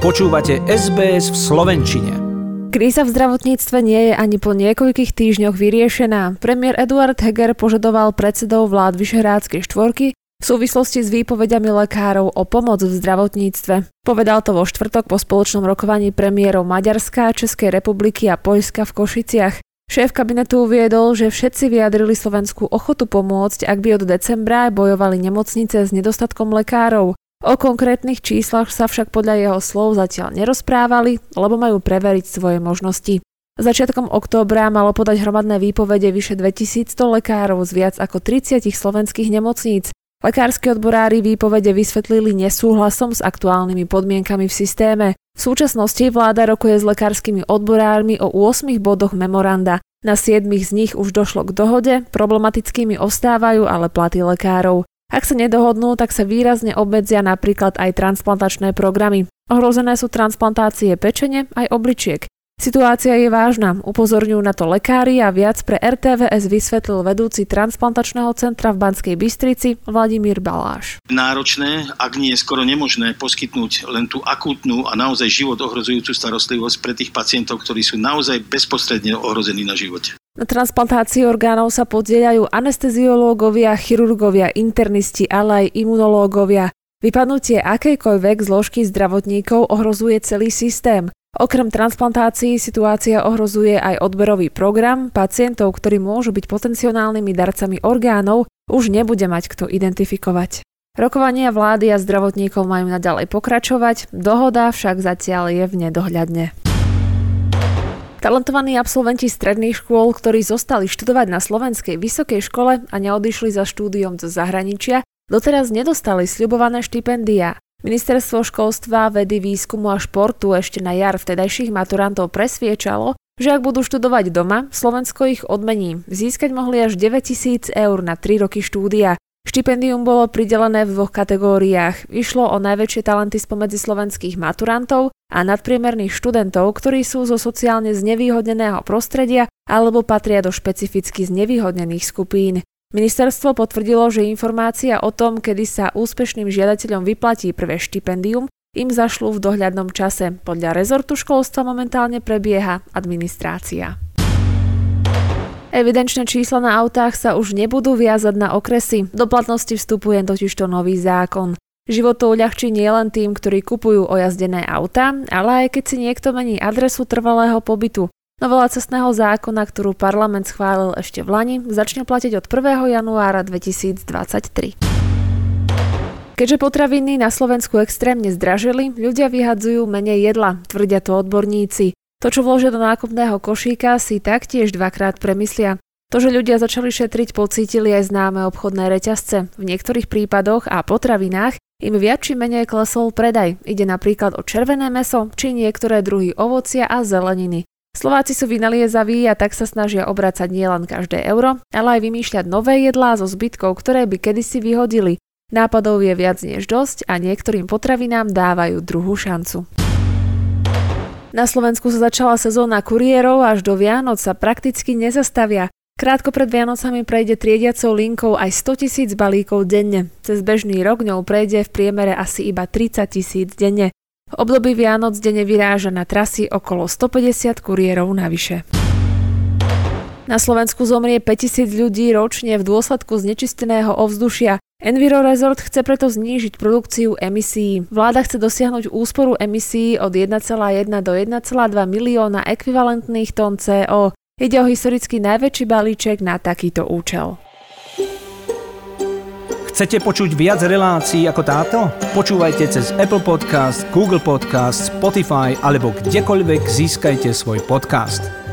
Počúvate SBS v Slovenčine. Kríza v zdravotníctve nie je ani po niekoľkých týždňoch vyriešená. Premiér Eduard Heger požadoval predsedov vlád Vyšehrádskej štvorky v súvislosti s výpovediami lekárov o pomoc v zdravotníctve. Povedal to vo štvrtok po spoločnom rokovaní premiérov Maďarska, Českej republiky a Poľska v Košiciach. Šéf kabinetu uviedol, že všetci vyjadrili Slovensku ochotu pomôcť, ak by od decembra bojovali nemocnice s nedostatkom lekárov. O konkrétnych číslach sa však podľa jeho slov zatiaľ nerozprávali, lebo majú preveriť svoje možnosti. Začiatkom októbra malo podať hromadné výpovede vyše 2100 lekárov z viac ako 30 slovenských nemocníc. Lekársky odborári výpovede vysvetlili nesúhlasom s aktuálnymi podmienkami v systéme. V súčasnosti vláda rokuje s lekárskymi odborármi o 8 bodoch memoranda. Na 7 z nich už došlo k dohode, problematickými ostávajú ale platy lekárov. Ak sa nedohodnú, tak sa výrazne obmedzia napríklad aj transplantačné programy. Ohrozené sú transplantácie pečene aj obličiek. Situácia je vážna, upozorňujú na to lekári a viac pre RTVS vysvetlil vedúci transplantačného centra v Banskej Bystrici Vladimír Baláš. Náročné, ak nie je skoro nemožné, poskytnúť len tú akútnu a naozaj život ohrozujúcu starostlivosť pre tých pacientov, ktorí sú naozaj bezprostredne ohrození na živote. Na transplantácii orgánov sa podieľajú anesteziológovia, chirurgovia, internisti, ale aj imunológovia. Vypadnutie akejkoľvek zložky zdravotníkov ohrozuje celý systém. Okrem transplantácií situácia ohrozuje aj odberový program. Pacientov, ktorí môžu byť potenciálnymi darcami orgánov, už nebude mať kto identifikovať. Rokovania vlády a zdravotníkov majú naďalej pokračovať, dohoda však zatiaľ je v nedohľadne. Talentovaní absolventi stredných škôl, ktorí zostali študovať na slovenskej vysokej škole a neodišli za štúdiom do zahraničia, doteraz nedostali sľubované štipendia. Ministerstvo školstva, vedy, výskumu a športu ešte na jar vtedajších maturantov presviečalo, že ak budú študovať doma, Slovensko ich odmení. Získať mohli až 9000 eur na 3 roky štúdia. Štipendium bolo pridelené v dvoch kategóriách. Išlo o najväčšie talenty spomedzi slovenských maturantov a nadpriemerných študentov, ktorí sú zo sociálne znevýhodneného prostredia alebo patria do špecificky znevýhodnených skupín. Ministerstvo potvrdilo, že informácia o tom, kedy sa úspešným žiadateľom vyplatí prvé štipendium, im zašlu v dohľadnom čase. Podľa rezortu školstva momentálne prebieha administrácia. Evidenčné čísla na autách sa už nebudú viazať na okresy. Do platnosti vstupuje totižto nový zákon. Život to uľahčí nielen tým, ktorí kupujú ojazdené auta, ale aj keď si niekto mení adresu trvalého pobytu. Novela cestného zákona, ktorú parlament schválil ešte v Lani, začne platiť od 1. januára 2023. Keďže potraviny na Slovensku extrémne zdražili, ľudia vyhadzujú menej jedla, tvrdia to odborníci. To, čo vložia do nákupného košíka, si taktiež dvakrát premyslia. To, že ľudia začali šetriť, pocítili aj známe obchodné reťazce. V niektorých prípadoch a potravinách im viac či menej klesol predaj. Ide napríklad o červené meso či niektoré druhy ovocia a zeleniny. Slováci sú vynaliezaví a tak sa snažia obracať nielen každé euro, ale aj vymýšľať nové jedlá so zbytkov, ktoré by kedysi vyhodili. Nápadov je viac než dosť a niektorým potravinám dávajú druhú šancu. Na Slovensku sa začala sezóna kuriérov až do Vianoc sa prakticky nezastavia. Krátko pred Vianocami prejde triediacou linkou aj 100 tisíc balíkov denne. Cez bežný rok ňou prejde v priemere asi iba 30 tisíc denne. V období Vianoc denne vyráža na trasy okolo 150 kuriérov navyše. Na Slovensku zomrie 5000 ľudí ročne v dôsledku znečisteného ovzdušia. Enviro Resort chce preto znížiť produkciu emisí. Vláda chce dosiahnuť úsporu emisí od 1,1 do 1,2 milióna ekvivalentných tón CO. Ide o historicky najväčší balíček na takýto účel. Chcete počuť viac relácií ako táto? Počúvajte cez Apple Podcast, Google Podcast, Spotify alebo kdekoľvek získajte svoj podcast.